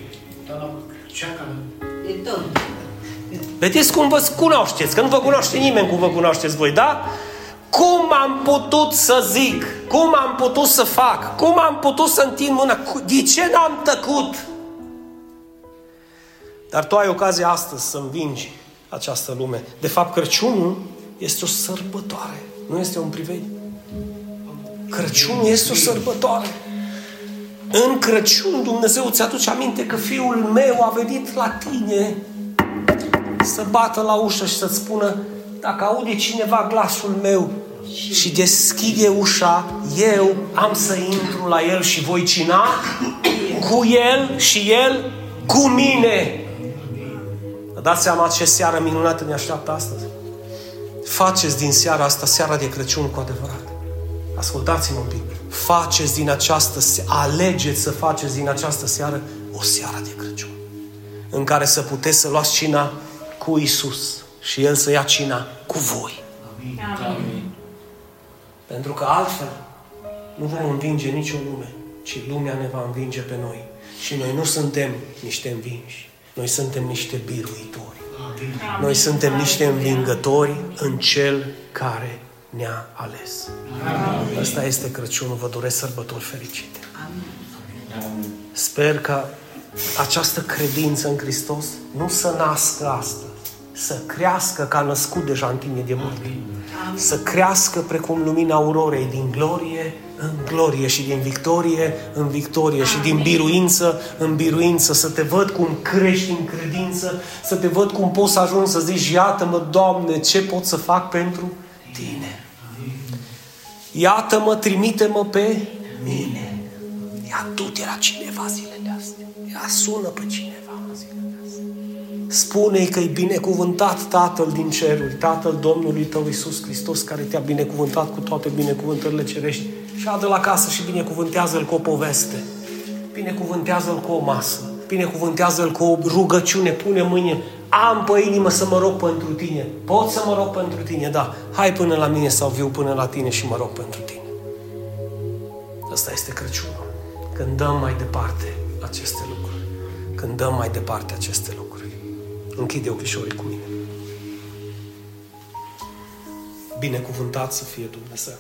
Vedeți cum vă cunoașteți, că nu vă cunoaște nimeni cum vă cunoașteți voi, da? Cum am putut să zic? Cum am putut să fac? Cum am putut să întind mâna? De ce n-am tăcut? Dar tu ai ocazia astăzi să învingi această lume. De fapt, Crăciunul este o sărbătoare, nu este un privegh. Crăciunul este o sărbătoare. În Crăciun Dumnezeu îți aduce aminte că fiul meu a venit la tine să bată la ușă și să-ți spună dacă aude cineva glasul meu și deschide ușa, eu am să intru la el și voi cina cu el și el cu mine. Dați seama ce seară minunată ne așteaptă astăzi. Faceți din seara asta seara de Crăciun cu adevărat. Ascultați-mă un pic. Faceți din această alegeți să faceți din această seară o seară de Crăciun. În care să puteți să luați cina cu Isus și El să ia cina cu voi. Amin. Amin. Pentru că altfel nu vom învinge nicio lume, ci lumea ne va învinge pe noi. Și noi nu suntem niște învinși. Noi suntem niște biruitori. Noi suntem niște învingători în Cel care ne-a ales. Amin. Asta este Crăciunul. Vă doresc sărbători fericite. Amin. Sper că această credință în Hristos nu să nască astăzi, să crească ca născut deja în tine de mult. Să crească precum lumina aurorei din glorie în glorie și din victorie în victorie și din biruință în biruință, să te văd cum crești în credință, să te văd cum poți să ajungi să zici, iată-mă, Doamne, ce pot să fac pentru Tine. Iată-mă, trimite-mă pe mine. Ia du-te la cineva zilele astea. Ia sună pe cineva zilele astea. Spune-i că e binecuvântat Tatăl din ceruri, Tatăl Domnului tău Iisus Hristos, care te-a binecuvântat cu toate binecuvântările cerești și adă la casă și binecuvântează-l cu o poveste. Binecuvântează-l cu o masă. Binecuvântează-l cu o rugăciune. Pune mâine. Am pe inimă să mă rog pentru tine. Pot să mă rog pentru tine, da. Hai până la mine sau viu până la tine și mă rog pentru tine. Asta este Crăciunul. Când dăm mai departe aceste lucruri. Când dăm mai departe aceste lucruri. Închide ochișorii cu mine. Binecuvântat să fie Dumnezeu.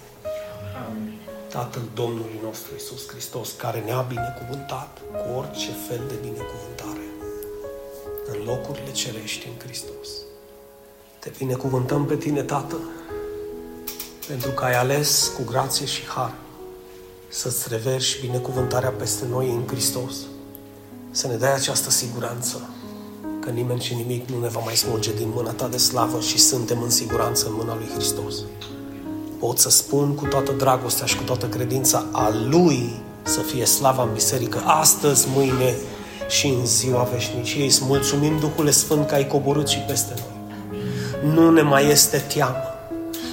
Amin. Tatăl Domnului nostru Isus Hristos, care ne-a binecuvântat cu orice fel de binecuvântare în locurile cerești în Hristos. Te binecuvântăm pe tine, Tată, pentru că ai ales cu grație și har să-ți reverși binecuvântarea peste noi în Hristos. să ne dai această siguranță că nimeni și nimic nu ne va mai smulge din mâna Ta de slavă și suntem în siguranță în mâna Lui Hristos. Pot să spun cu toată dragostea și cu toată credința a Lui să fie slava în biserică astăzi, mâine și în ziua veșniciei. Îți mulțumim, Duhule Sfânt, că ai coborât și peste noi. Nu ne mai este teamă.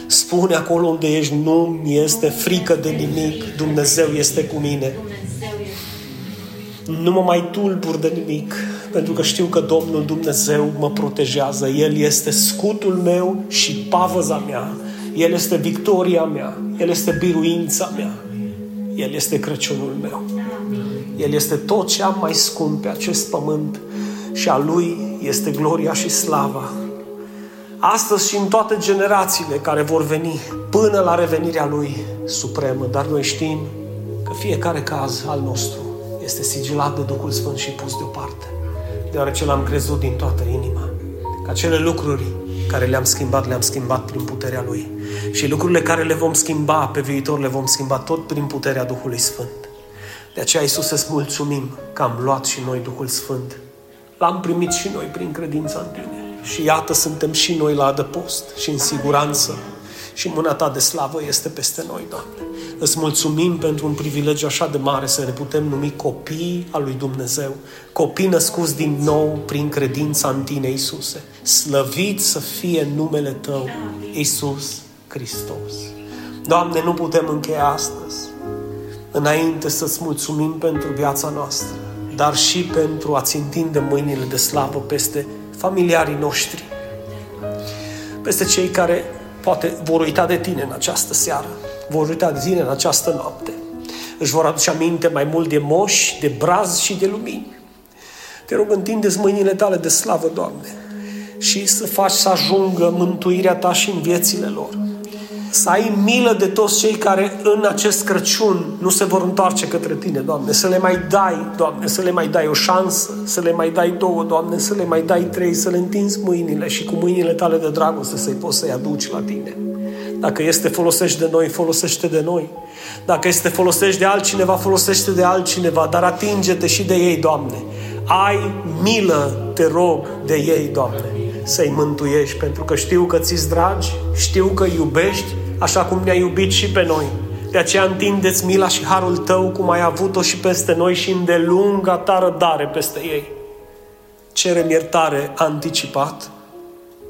Spune acolo unde ești, nu mi este frică de nimic, Dumnezeu este cu mine. Dumnezeu este. Nu mă mai tulbur de nimic, pentru că știu că Domnul Dumnezeu mă protejează. El este scutul meu și pavăza mea. El este victoria mea. El este biruința mea. El este Crăciunul meu. El este tot ce am mai scump pe acest pământ și a Lui este gloria și slava. Astăzi și în toate generațiile care vor veni până la revenirea Lui supremă, dar noi știm că fiecare caz al nostru este sigilat de Duhul Sfânt și pus deoparte, deoarece l-am crezut din toată inima că acele lucruri care le-am schimbat, le-am schimbat prin puterea Lui. Și lucrurile care le vom schimba pe viitor, le vom schimba tot prin puterea Duhului Sfânt. De aceea, Iisus, îți mulțumim că am luat și noi Duhul Sfânt. L-am primit și noi prin credința în Tine. Și iată, suntem și noi la adăpost și în siguranță. Și mâna Ta de slavă este peste noi, Doamne. Îți mulțumim pentru un privilegiu așa de mare să ne putem numi copii al lui Dumnezeu, copii născuți din nou prin credința în Tine, Iisuse. Slăvit să fie numele Tău, Iisus Hristos. Doamne, nu putem încheia astăzi înainte să-ți mulțumim pentru viața noastră, dar și pentru a-ți întinde mâinile de slavă peste familiarii noștri, peste cei care poate vor uita de tine în această seară, vor uita de tine în această noapte. Își vor aduce aminte mai mult de moși, de braz și de lumini. Te rog, întinde-ți mâinile tale de slavă, Doamne, și să faci să ajungă mântuirea ta și în viețile lor să ai milă de toți cei care în acest Crăciun nu se vor întoarce către Tine, Doamne, să le mai dai, Doamne, să le mai dai o șansă, să le mai dai două, Doamne, să le mai dai trei, să le întinzi mâinile și cu mâinile Tale de dragoste să-i poți să-i aduci la Tine. Dacă este folosești de noi, folosește de noi. Dacă este folosești de altcineva, folosește de altcineva, dar atinge-te și de ei, Doamne. Ai milă, te rog, de ei, Doamne să-i mântuiești, pentru că știu că ți-s dragi, știu că iubești, așa cum ne-ai iubit și pe noi. De aceea întindeți mila și harul tău cum ai avut-o și peste noi și îndelunga ta răbdare peste ei. Cerem iertare anticipat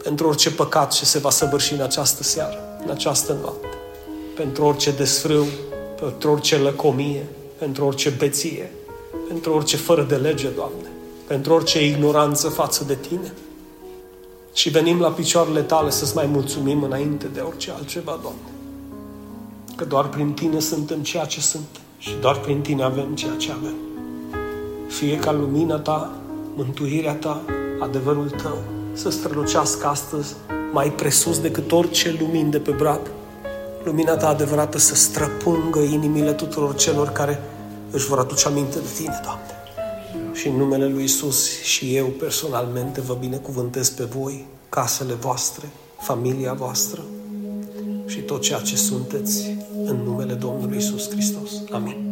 pentru orice păcat ce se va săvârși în această seară, în această noapte, pentru orice desfrâu, pentru orice lăcomie, pentru orice beție, pentru orice fără de lege, Doamne, pentru orice ignoranță față de Tine. Și venim la picioarele tale să-ți mai mulțumim înainte de orice altceva, Doamne. Că doar prin Tine suntem ceea ce suntem și doar prin Tine avem ceea ce avem. Fie ca lumina Ta, mântuirea Ta, adevărul Tău să strălucească astăzi mai presus decât orice lumini de pe brad. Lumina Ta adevărată să străpungă inimile tuturor celor care își vor aduce aminte de Tine, Doamne. Și în numele Lui Isus și eu personalmente vă binecuvântez pe voi, casele voastre, familia voastră și tot ceea ce sunteți în numele Domnului Isus Hristos. Amin.